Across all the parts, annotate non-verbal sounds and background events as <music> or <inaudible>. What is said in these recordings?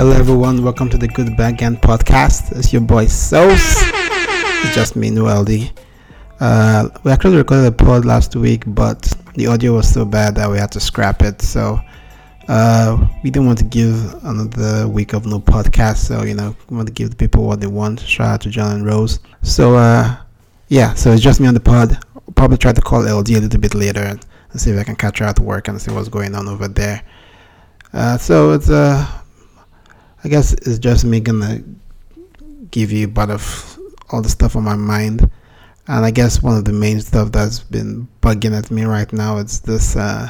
Hello, everyone. Welcome to the Good Bad Gang podcast. It's your boy Sauce. It's just me, no LD. Uh, we actually recorded a pod last week, but the audio was so bad that we had to scrap it. So uh, we didn't want to give another week of no podcast. So you know, we want to give the people what they want. Shout out to John and Rose. So uh, yeah, so it's just me on the pod. Probably try to call LD a little bit later and, see if I can catch her at work and see what's going on over there. Uh, so it's uh, I guess it's just me gonna give you part of all the stuff on my mind, and I guess one of the main stuff that's been bugging at me right now is this uh,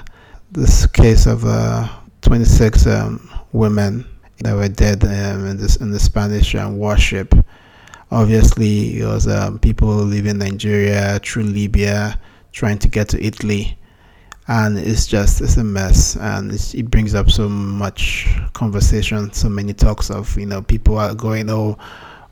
this case of uh, 26 um, women that were dead um, in this in the Spanish um, warship. Obviously, it was um, people leaving Nigeria through Libya, trying to get to Italy and it's just it's a mess. And it brings up so much conversation so many talks of you know people are going oh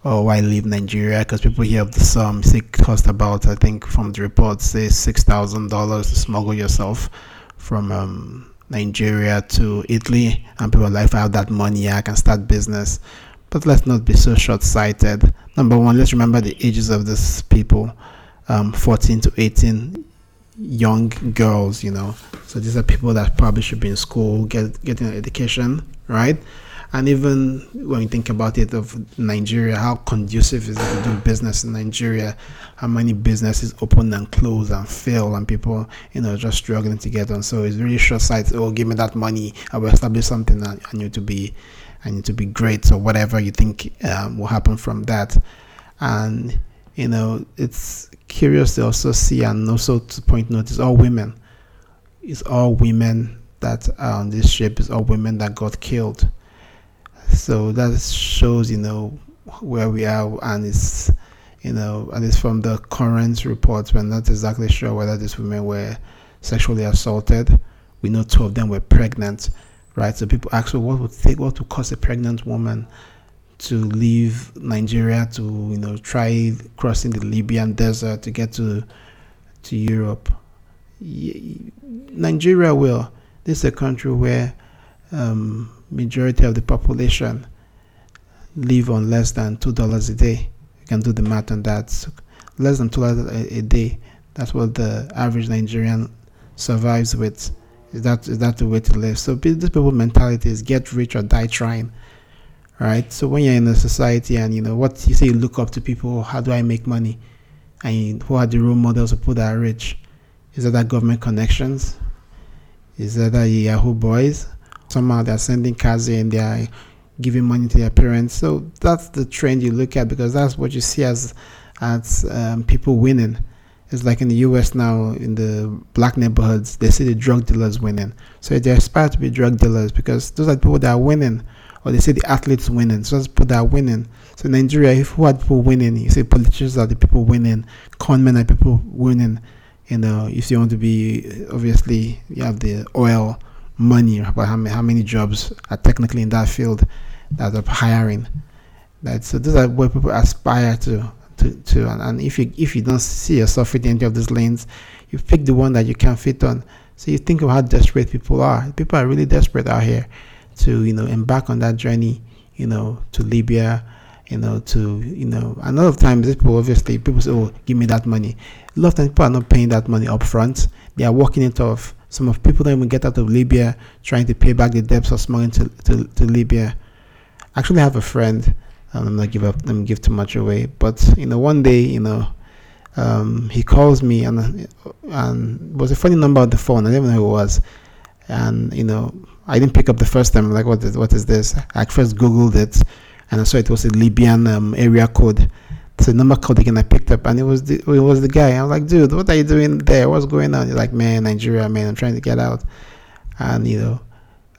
oh why leave nigeria? Because people hear of the sum. It cost about i think from the report say six thousand dollars to smuggle yourself from um, nigeria to italy. And people are like i have that money i can start business. But let's not be so short-sighted. Number one let's remember the ages of these people um, 14 to 18 young girls, you know. So these are people that probably should be in school, get getting an education, right? And even when you think about it of Nigeria, how conducive is it to do business in Nigeria? How many businesses open and close and fail, and people, you know, just struggling to get on. So it's really short sighted. Oh, give me that money. I will establish something. I need to be, I need to be great. So whatever you think um, will happen from that, and you know, it's curious to also see and also to point note it's all women. It's all women that are on this ship. It's all women that got killed. So that shows, you know, where we are, and it's, you know, and it's from the current reports. We're not exactly sure whether these women were sexually assaulted. We know two of them were pregnant, right? So people ask, well, what would take, what would cause a pregnant woman to leave Nigeria to you know try crossing the Libyan desert to get to to Europe. Nigeria will. This is a country where um, majority of the population live on less than two dollars a day. You can do the math on that. So less than two dollars a, day. That's what the average Nigerian survives with. Is that is that the way to live? So this people mentality is get rich or die trying right? So when you're in a society and you know what you say, you look up to people. How do I make money? And who are the role models of people that are rich? Is that, that government connections? Is that the Yahoo boys? Somehow they're sending cars and they're giving money to their parents. So that's the trend you look at because that's what you see as as um, people winning. It's like in the U.S. now, in the black neighborhoods, they see the drug dealers winning. So they aspire to be drug dealers because those are people that are winning or they say the athletes winning. So let's put that winning. So in Nigeria, if who are people winning? You say politicians are the people winning, conmen are people winning. You know, if you want to be, obviously, you have the oil money, but how many, how many jobs are technically in that field that are hiring? That so those are what people aspire to. To, to and, and if you if you don't see yourself fitting any of these lanes, you pick the one that you can fit on. So you think of how desperate people are. People are really desperate out here to you know embark on that journey you know to libya you know to you know a lot of times people obviously people say oh give me that money. A lot of times people are not paying that money up front they are working it off. Some of people don't even get out of libya trying to pay back the debts of smuggling to, to, to libya. I have a friend i'm not give up me give too much away but you know one day you know um, he calls me and and was a funny number on the phone. I even know who it was. And you know I didn't pick up the first time. Like, what is what is this? I first googled it, and I saw it was a Libyan um, area code. So number code again. I picked up, and it was the it was the guy. I was like, dude, what are you doing there? What's going on? He's like, man, Nigeria, man, I'm trying to get out, and you know.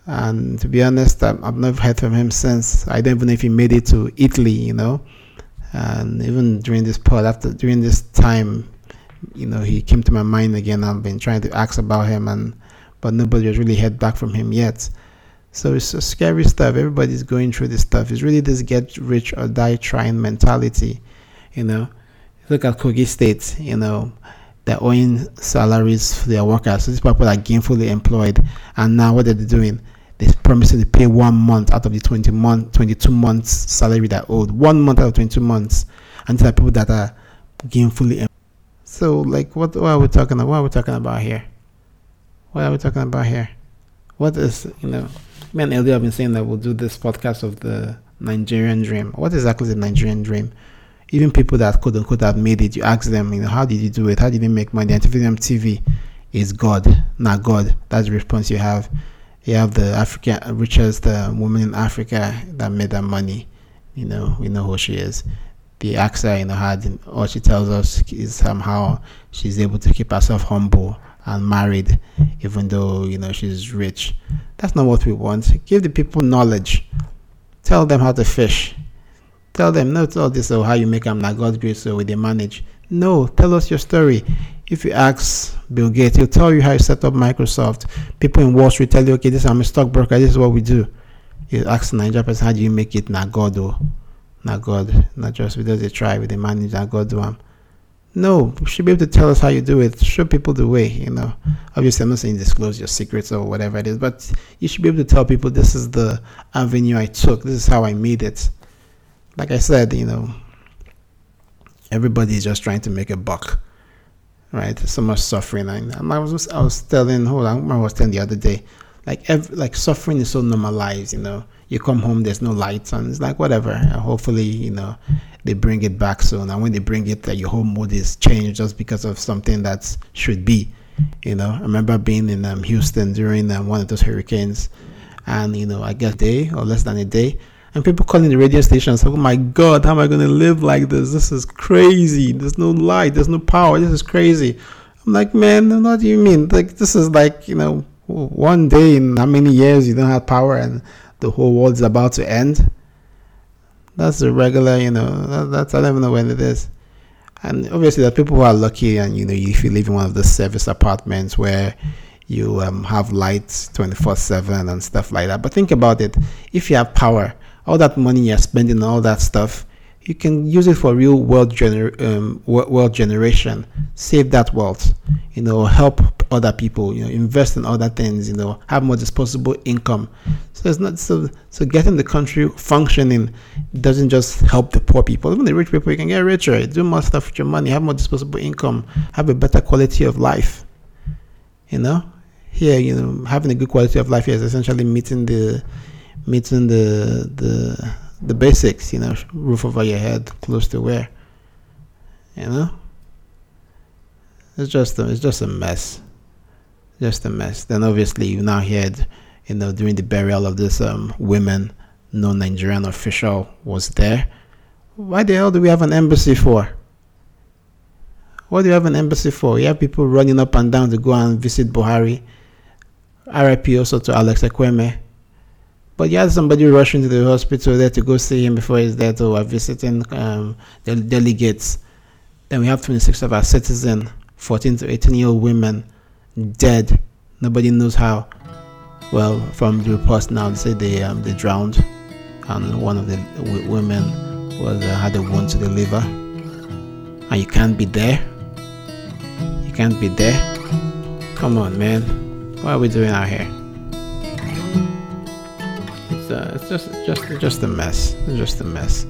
And to be honest, i I've never heard from him since. I don't even know if he made it to Italy, you know. And even during this pod, after during this time, you know, he came to my mind again. I've been trying to ask about him, and but nobody has really heard back from him yet. So it's a scary stuff. Everybody's going through this stuff. It's really this get rich or die trying mentality. You know, look at Kogi State. You know, they're owing salaries for their workers. So these people are gainfully employed, and now what are they doing? They're promising to pay one month out of the 20 month, 22 months salary that owed. One month out of 22 months. And these are people that are gainfully. Employed. So, like, what, what are we talking about? What are we talking about here? What are we talking about here? What is, you know, me and LD have been saying that we'll do this podcast of the Nigerian dream. What exactly is the Nigerian dream? Even people that quote unquote have made it, you ask them, you know, how did you do it? How did you make money? And them TV is God, not God. That's the response you have. You have the African richest uh, woman in Africa that made that money. You know, we know who she is. The actor, you know, had all she tells us is somehow she's able to keep herself humble and married, even though you know she's rich. That's not what we want. Give the people knowledge. Tell them how to fish. Tell them not all this or how you make them like God's grace or they manage. No, tell us your story. If you ask Bill Gates, he'll tell you how you set up Microsoft. People in Wall Street tell you, okay, this I'm a stockbroker, this is what we do. You ask Nigeria person, how do you make it? Not God, oh, not God, not just because they try, with they manage, not God, do No, you should be able to tell us how you do it. Show people the way, you know. Obviously, I'm not saying disclose your secrets or whatever it is, but you should be able to tell people this is the avenue I took, this is how I made it. Like I said, you know, everybody is just trying to make a buck right? So much suffering, I was I was telling, hold on, I was telling the other day, like every, like suffering is so normalized, you know. You come home, there's no lights, and it's like whatever. Hopefully, you know, they bring it back soon. And when they bring it, that your whole mood is changed just because of something that should be. You know, I remember being in um, Houston during um, one of those hurricanes, and you know, I guess a day or less than a day, and people calling the radio stations, oh my God, how am I going to live like this? This is crazy. There's no light, there's no power. This is crazy. I'm like, man, what do you mean? Like, this is like, you know, one day in how many years you don't have power and the whole world is about to end? That's a regular, you know, that, that's, I don't even know when it is. And obviously, there are people who are lucky, and you know, if you live in one of the service apartments where you um, have lights 24 7 and stuff like that. But think about it if you have power, all that money you're spending all that stuff you can use it for real world, gener- um, wealth generation save that wealth you know help other people you know invest in other things you know have more disposable income. So it's not so so getting the country functioning doesn't just help the poor people. Even the rich people you can get richer. Do more stuff with your money have more disposable income have a better quality of life. You know? Here you know having a good quality of life here is essentially meeting the meeting the the the basics, you know, roof over your head, close to wear. You know? It's just a, it's just a mess. Just a mess. Then obviously you now heard, you know, during the burial of this um no Nigerian official was there. Why the hell do we have an embassy for? What do you have an embassy for? You have people running up and down to go and visit Buhari. RIP also to Alex Ekwueme but you had somebody rushing to the hospital there to go see him before he's dead or visiting um, the delegates. Then we have 26 of our citizens, 14 to 18 year old women dead. Nobody knows how. Well, from the reports now, they say they um, they drowned, and one of the w- women was uh, had a wound to the liver. And you can't be there. You can't be there. Come on, man. What are we doing out here? uh, it's just just just a mess. It's just a mess.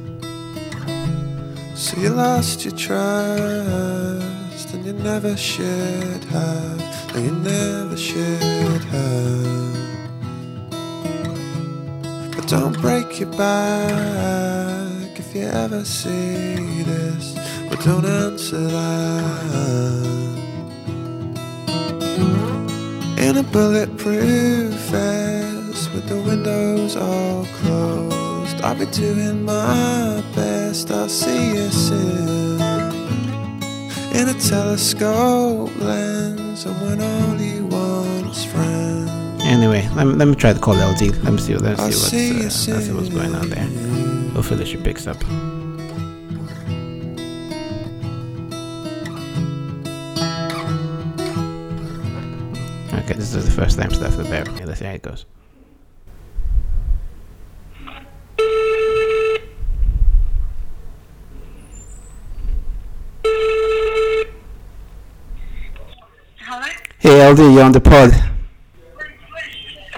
So you lost your trust, and you never should have. And you never should have. But don't break your back if you ever see this. But don't answer that. In a bulletproof vest with the windows all closed. I'll be doing my best, I'll see you soon. In a telescope lens, and when all you want is friends. Anyway, let me, let me try to call LD. Let me see, let me see, what's, uh, let's see what's going on there. Hopefully she picks up. Okay, this is the first time stuff with Barry. Let's see how it goes. Hey LD, you're on the pod.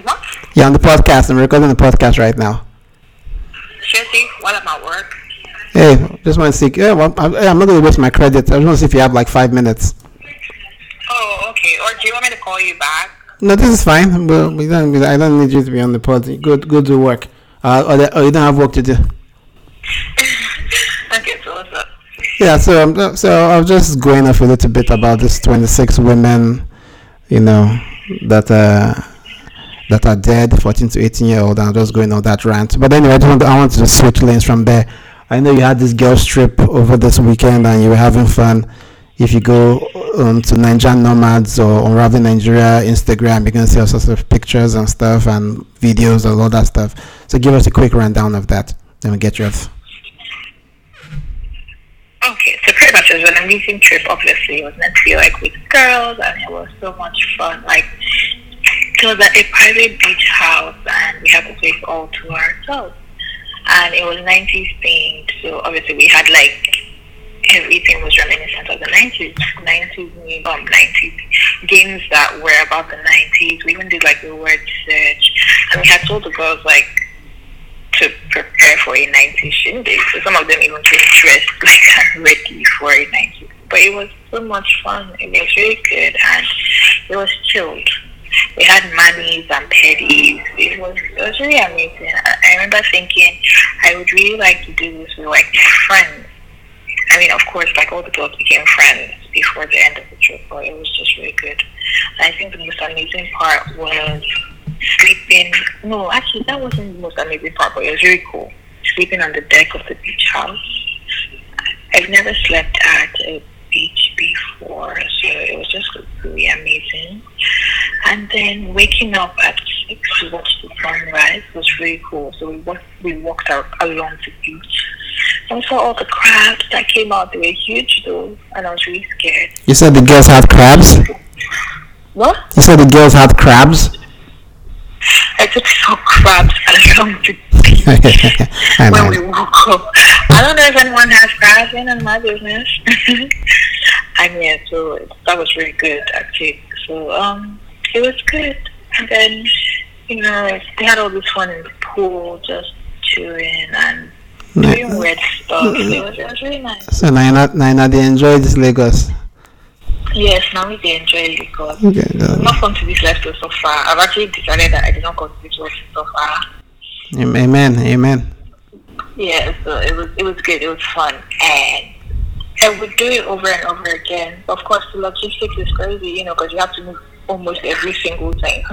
What? You're on the podcast. I'm recording the podcast right now. Seriously, while I'm at work. Hey, just want to see. Yeah, well, I'm, I'm not going to waste my credit. I just want to see if you have like five minutes. Oh, okay. Or do you want me to call you back? No, this is fine. Well, we don't. I don't need you to be on the pod. Go, go do work. Uh, or, the, or you don't have work to do. <laughs> okay, so? Yeah, so um, so I was just going off a little bit about this 26 women, you know, that uh, that are dead, 14 to 18 year old. I'm just going on that rant. But anyway, I want to, I want to switch lanes from there. I know you had this girls trip over this weekend and you were having fun. If you go um, to Nigerian Nomads or Unraveling Nigeria Instagram, you can see all sorts of pictures and stuff and videos and all that stuff. So give us a quick rundown of that. Then we get yours. Okay, so pretty much it was an amazing trip. Obviously, it was meant to be like with girls, and it was so much fun. Like it was at a private beach house, and we had the place all to ourselves. And it was 90s themed, so obviously we had like everything was reminiscent of the 90s, 90s, um, 90s games that were about the 90s. We even did like the word search, and we had told the girls like to prepare for a 90s shindig. So some of them even came dressed <laughs> like ready for a 90s. But it was so much fun. It was really good, and it was chilled. We had manis and petties. It was it was really amazing. I, I remember thinking I would really like to do this with like friends I mean, of course, like all the girls became friends before the end of the trip, but it was just really good. And I think the most amazing part was sleeping. No, actually, that wasn't the most amazing part, but it was really cool. Sleeping on the deck of the beach house. I've never slept at a beach before, so it was just really amazing. And then waking up at six to watch the sunrise was really cool. So we walked, we walked out along the beach I saw all the crabs that came out. They were huge though, and I was really scared. You said the girls had crabs? What? You said the girls had crabs? I said we saw crabs along the beach when we woke up. I don't know if anyone has crabs in my business. <laughs> I mean, so that was really good actually. So um, it was good. And then, you know, they had all this fun in the pool, just chilling and doing weird stuff. It was, it was really nice. So Naina, Naina, they enjoy this Lagos. Yes, now we they enjoy Lagos. Okay, I've not come to this lifestyle so far. I've actually decided that I did not come to this lifestyle so far. Amen, amen. Yeah, so it was it was good. It was fun, and I would do it over and over again. Of course, the logistics is crazy, you know, because you have to move almost every single thing. <laughs>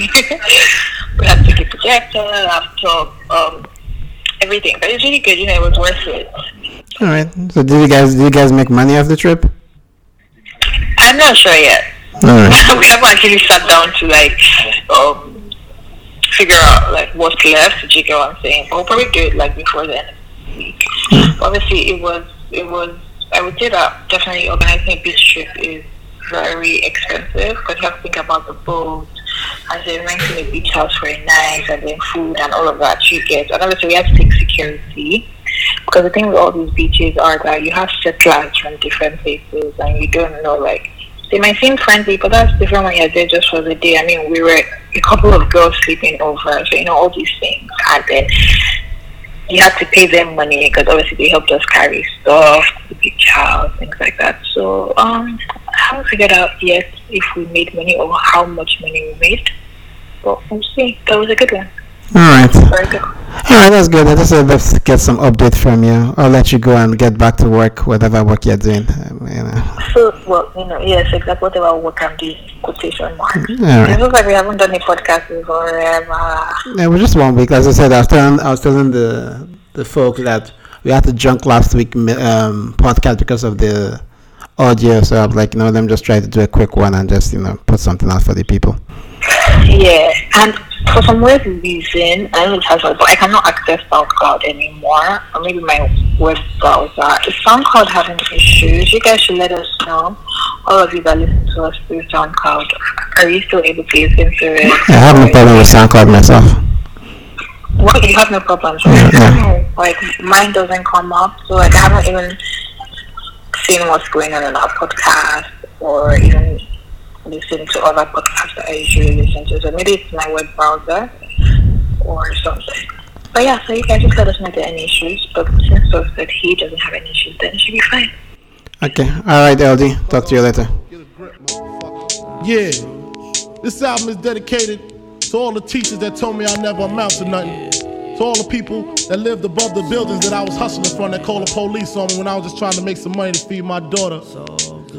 we have to get projector, laptop, um, everything. But it's really good. You know, it was worth it. All right. So did you guys did you guys make money off the trip? I'm not sure yet. Right. <laughs> we haven't actually sat down to like um, figure out like what's left. Do you get what I'm saying? But we'll probably do it like before the end of the week. Mm. Obviously, it was it was. I would say that definitely organizing a beach trip is very expensive because you have to think about the boat, and then renting a beach house for a night and then food and all of that you get. And obviously we have to take security because the thing with all these beaches are that you have settlers from different places and you don't know like they might seem friendly, but that's different when you're there just for the day. I mean, we were a couple of girls sleeping over, so you know all these things, and then you have to pay them money because obviously they helped us carry stuff, the beach house, things like that. So um, I haven't figured out yet if we made money or how much money we made, but we'll see. That was a good one. All right. Very good. All right, that's good. I just to get some update from you. I'll let you go and get back to work, whatever work you're doing. Um, you know. So, well, you know, yes, exactly. Whatever work I'm doing, quotation mark. All right. It looks like we haven't done a podcast before. Um, yeah, we're just one week. As I said, I was telling, I was telling the the folks that we had to junk last week um, podcast because of the audio. So I was like, you know, let me just try to do a quick one and just, you know, put something out for the people. Yeah, and for some weird reason, I don't know but I cannot access SoundCloud anymore. Or maybe my web browser. Is SoundCloud having issues? You guys should let us know. All of you that listen to us through SoundCloud, are you still able to listen to it? I have no problem with SoundCloud myself. What? You have no problems, right? Yeah. Like, mine doesn't come up, so like I haven't even seen what's going on in our podcast or even listen to other podcasts that I usually listen to. So maybe it's my web browser. or something. But yeah, so you guys just let us know if there are any issues. But since Soph said he doesn't have any issues, then it should be fine. Okay. All right, LD. Talk to you later. Yeah. This album is dedicated to all the teachers that told me I never amount to nothing. To all the people that lived above the buildings that I was hustling from that called the police on me when I was just trying to make some money to feed my daughter.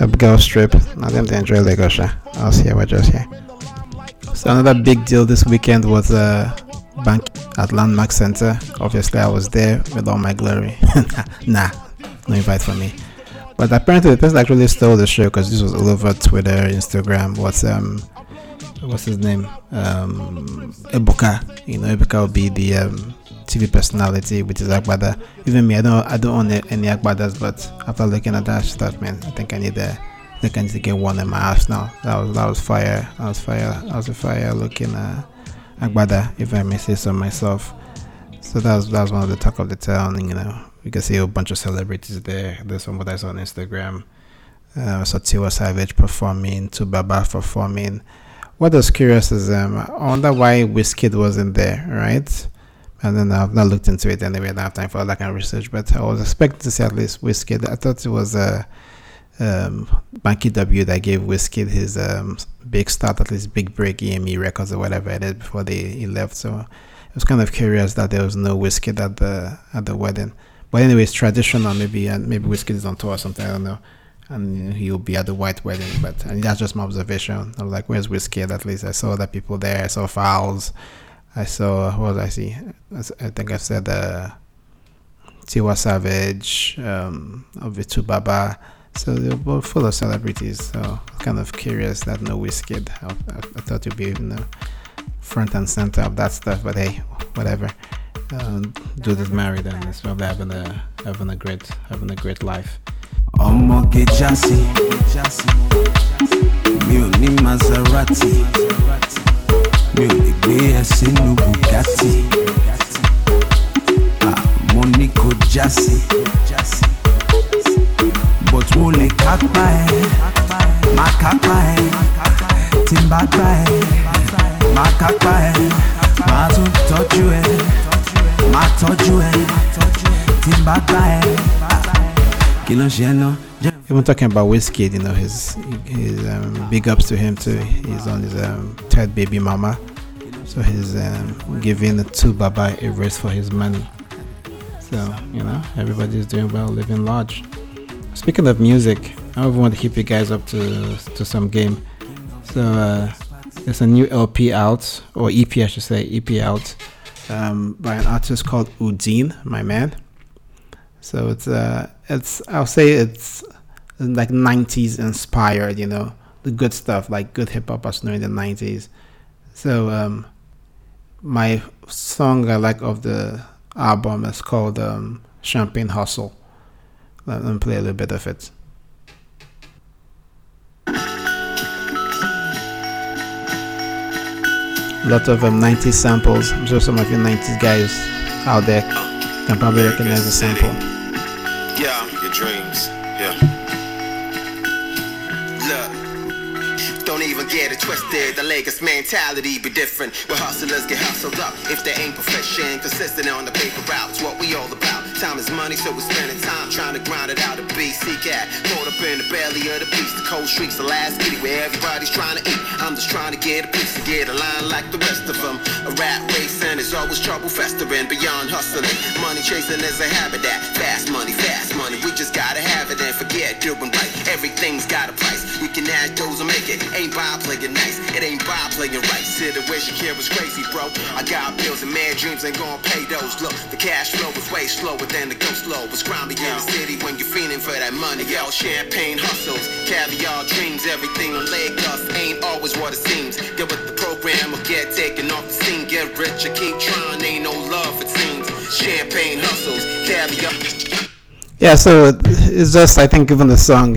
Abigail Strip. Not them to enjoy Lagosha. I'll see you just here. So another big deal this weekend was uh, Bank at Landmark Center. Obviously, I was there with all my glory. <laughs> nah, no invite for me. But apparently, the person actually stole the show because this was all over Twitter, Instagram. What's um, what's his name? Um, Ebuka. You know, Ebuka will be the um, TV personality, which is Agbada. Even me, I don't, I don't own any Agbadas, but after looking at that stuff, man, I think I need a. I think I need to get one in my house now. That was that was fire. That was fire. That was a fire looking. Uh, Agbada, if I may say so myself. So that was that was one of the talk of the town. You know, you can see a bunch of celebrities there. There's some that's on Instagram. Uh, so Tiwa Savage performing, 2Baba performing. What was curious is um, I wonder why Wizkid wasn't there, right? And then I've not looked into it anyway. I don't have time for that kind of research, but I was expecting to see at least Wizkid. I thought it was a. Uh, um, Banky W that gave Wizkid his um, big start, at least big break EME records or whatever it is before they he left. So I was kind of curious that there was no Wizkid at the at the wedding. But anyway, it's traditional. Maybe and maybe Wizkid is on tour or something. I don't know. And he'll be at the white wedding. But that's just my observation. I was like, where's Wizkid?" At least I saw other people there. I saw Falz. I saw what did I see? I think I said uh, Tiwa Savage, um, of 2Baba. So they were full of celebrities. So kind of curious that no Wizkid. I, I, thought you'd be in the front and center of that stuff, but hey, whatever. Um, dude is married and is probably having a having a great having a great life. maserati mi ò lè gbé ẹ sínú bugatti ah, mo ní kò jásí. but mo lè kápá ẹ má kápá ẹ tí n bá gbá ẹ má kápá ẹ má tún tọ́jú ẹ má tọ́jú ẹ tí n bá gbá ẹ kí ló ṣe ná. Even talking about Wizkid, you know, his his um, big ups to him too. He's on his um, third baby mama, so he's um, giving the 2Baba a race for his money. So you know, everybody's doing well, living large. Speaking of music, I want to keep you guys up to to some game. So uh, there's a new LP out, or EP, I should say, EP out um, by an artist called Udine, my man. So it's uh, it's I'll say it's like 90s inspired, you know, the good stuff, like good hip hop was in the 90s. So um, my song I like of the album is called um, Champagne Hustle. Let me play a little bit of it. Lot of um, 90s samples. I'm sure some of you 90s guys out there can probably recognize the sample. Yeah, your dreams. Get it twisted. The Lakers mentality be different. Where hustlers get hustled up if they ain't proficient. Consistent on the paper routes, what we all about. Time is money, so we're spending time trying to grind it out. A BC cat caught up in the belly of the beast. The cold streets, the last city where everybody's trying to eat. I'm just trying to get a piece to get a line like the rest of them. A rat race and there's always trouble festering beyond hustling. Money chasing is a habit that fast money, fast money. We just gotta have it and forget doing right. Everything's got a price. We can add those and make it. Ain't by playing nice. It ain't by playing right. Situation here was crazy, bro. I got bills and mad dreams ain't gonna pay those. Look, the cash flow was way slower than the go slow. It's grimy in the city when you're feeling for that money. Yo, champagne hustles, caviar dreams, everything on Lagos ain't always what it seems. Get with the program or get taken off the scene. Get rich or keep trying, ain't no love it seems. Champagne hustles, caviar. Yeah, so it's just I think even the song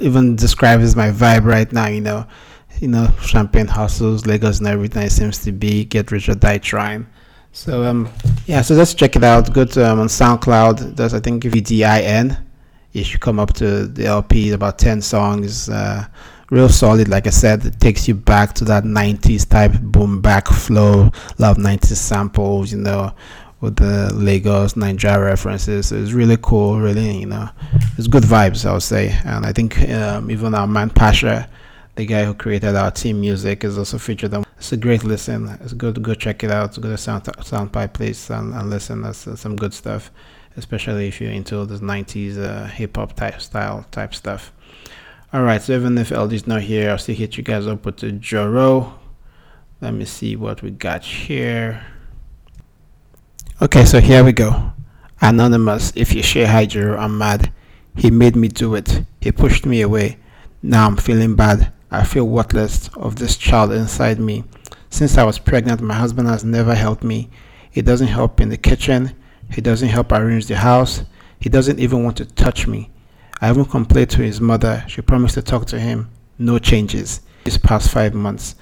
even describe describes my vibe right now. You know, you know, champagne hustles, Lagos, and everything. It seems to be get rich or die trying. So um, yeah, so let's check it out. Go to um, on SoundCloud. There's I think VDIN. You should come up to the LP. About ten songs. Uh, real solid. Like I said, it takes you back to that '90s type boom back flow. Love '90s samples. You know, with the Lagos Nigeria references. It's really cool. Really, you know, it's good vibes. I would say, and I think um, even our man Pasha the guy who created our team music is also featured on. It's a great listen. It's good to go check it out. Go to Sound SoundPipe place and, and listen. That's some good stuff, especially if you're into the 90s uh, hip hop type style type stuff. All right, so even if LD's not here, I'll still hit you guys up with the Joro. Let me see what we got here. Okay, so here we go. Anonymous, if you share hi Joro, I'm mad. He made me do it. He pushed me away. Now I'm feeling bad. I feel worthless of this child inside me. Since I was pregnant, my husband has never helped me. He doesn't help in the kitchen. He doesn't help arrange the house. He doesn't even want to touch me. I even complained to his mother. She promised to talk to him. No changes. These past five months.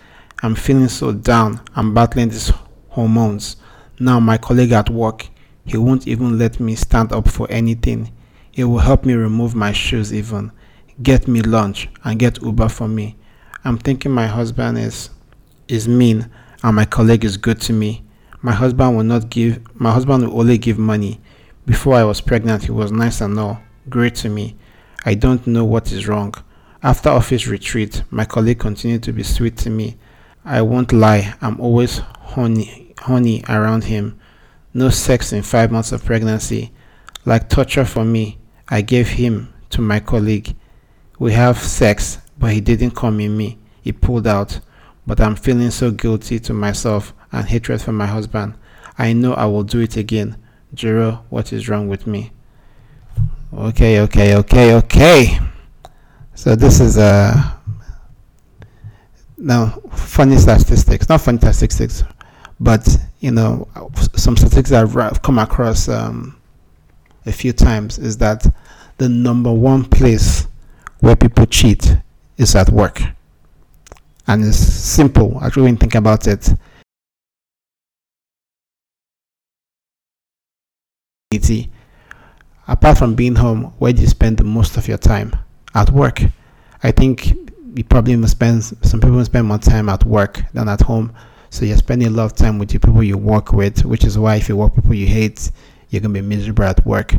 I'm feeling so down. I'm battling these hormones. Now my colleague at work, he won't even let me stand up for anything. He will help me remove my shoes even get me lunch and get Uber for me. I'm thinking my husband is is mean and my colleague is good to me. My husband will not give my husband will only give money. Before I was pregnant he was nice and all, great to me. I don't know what is wrong. After office retreat, my colleague continued to be sweet to me. I won't lie, I'm always honey honey around him. No sex in five months of pregnancy. Like torture for me, I gave him to my colleague. We have sex, but he didn't come in me. He pulled out. But I'm feeling so guilty to myself and hatred for my husband. I know I will do it again. Jiro, what is wrong with me? Okay, okay, okay, okay. So this is a uh, now funny statistics, not funny statistics, but you know some statistics I've come across um, a few times is that the number one place where people cheat is at work. And it's simple, actually, when you think about it. Apart from being home, where do you spend the most of your time? At work. I think you probably spend, some people spend more time at work than at home. So you're spending a lot of time with the people you work with, which is why if you work with people you hate, you're to be miserable at work.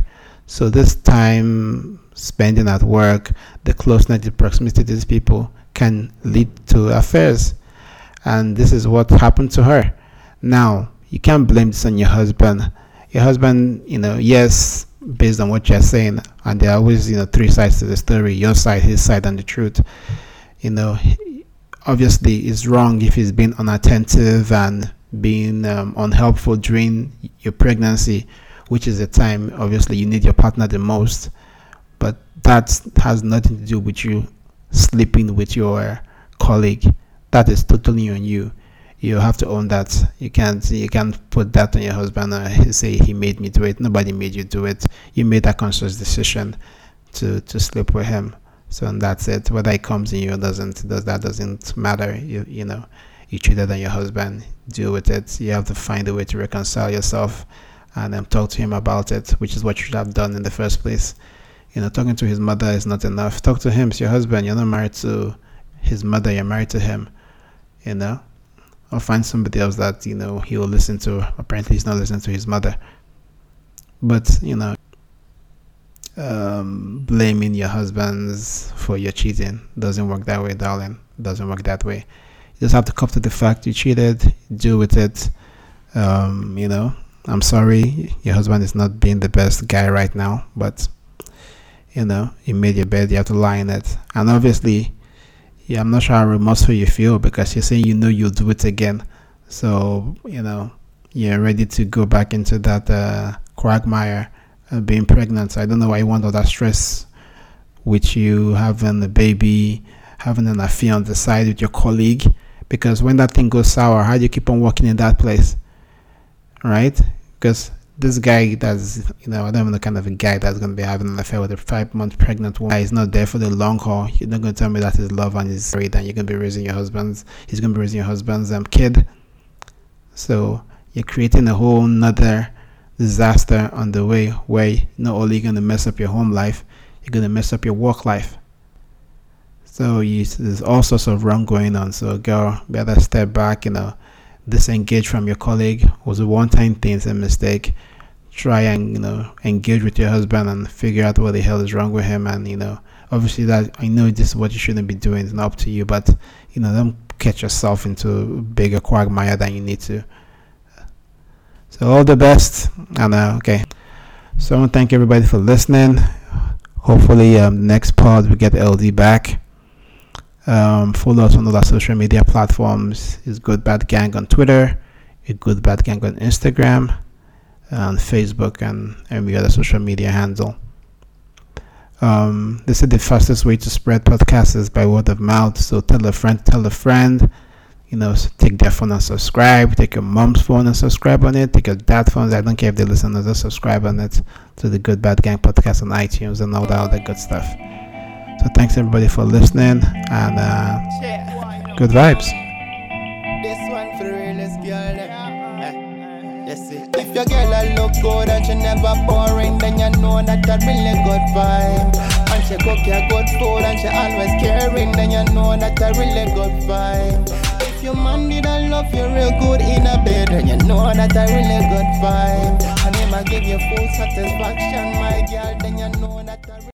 So this time spending at work, the closeness, the proximity to these people can lead to affairs. And this is what happened to her. Now, you can't blame this on your husband. Your husband, you know, yes, based on what you're saying, and there are always, you know, three sides to the story your side, his side, and the truth. You know, obviously, it's wrong if he's been unattentive and being um, unhelpful during your pregnancy which is a time obviously you need your partner the most. But that has nothing to do with you sleeping with your colleague. That is totally on you. You have to own that. You can't you can't put that on your husband and say he made me do it. Nobody made you do it. You made that conscious decision to to sleep with him so and that's it whether it comes in you or doesn't does that doesn't matter you you know you treated on your husband deal with it you have to find a way to reconcile yourself and um, talk to him about it, which is what you should have done in the first place. You know, talking to his mother is not enough. Talk to him. It's your husband. You're not married to his mother. You're married to him. You know, or find somebody else that you know he will listen to. Apparently, he's not listening to his mother. But you know, um, blaming your husbands for your cheating doesn't work that way, darling. Doesn't work that way. You just have to come to the fact you cheated. Deal with it. Um, you know, I'm sorry your husband is not being the best guy right now, but you know, you made your bed, you have to lie in it. And obviously, yeah, I'm not sure how remorseful you feel because you're saying you know you'll do it again. So, you know, you're ready to go back into that uh, quagmire of being pregnant. I don't know why you want all that stress with you having a baby, having an affair on the side with your colleague. Because when that thing goes sour, how do you keep on working in that place? right? Because this guy that's you know I don't know the kind of a guy that's gonna be having an affair with a five month pregnant woman. He's not there for the long haul. You're not gonna tell me that his love and he's married and you're gonna be raising your husband's. He's gonna be raising your husband's um, kid. So you're creating a whole nother disaster on the way where not only you're gonna mess up your home life, you're gonna mess up your work life. So you, there's all sorts of wrong going on. So girl, better step back. You know, disengage from your colleague It was a one-time thing. It's a mistake try and you know engage with your husband and figure out what the hell is wrong with him and you know obviously that i know this is what you shouldn't be doing it's not up to you but you know don't get yourself into bigger quagmire than you need to so all the best and uh, okay so i want to thank everybody for listening hopefully um, next pod we get ld back um, follow us on all our social media platforms is good bad gang on twitter a good bad gang on instagram on Facebook and every other social media handle. Um, they said the fastest way to spread podcasts is by word of mouth. So tell a friend, tell a friend. You know, take their phone and subscribe. Take your mom's phone and subscribe on it. Take your dad's phone. I don't care if they listen to just subscribe on it to the Good Bad Gang podcast on iTunes and all that other good stuff. So thanks everybody for listening and uh, good vibes. If your girl look good and she never boring, then you know that a really good vibe. And she cook your good food and she always caring, then you know that a really good vibe. If your man did a love you real good in a bed, then you know that a really good vibe. And him a give you full satisfaction, my girl.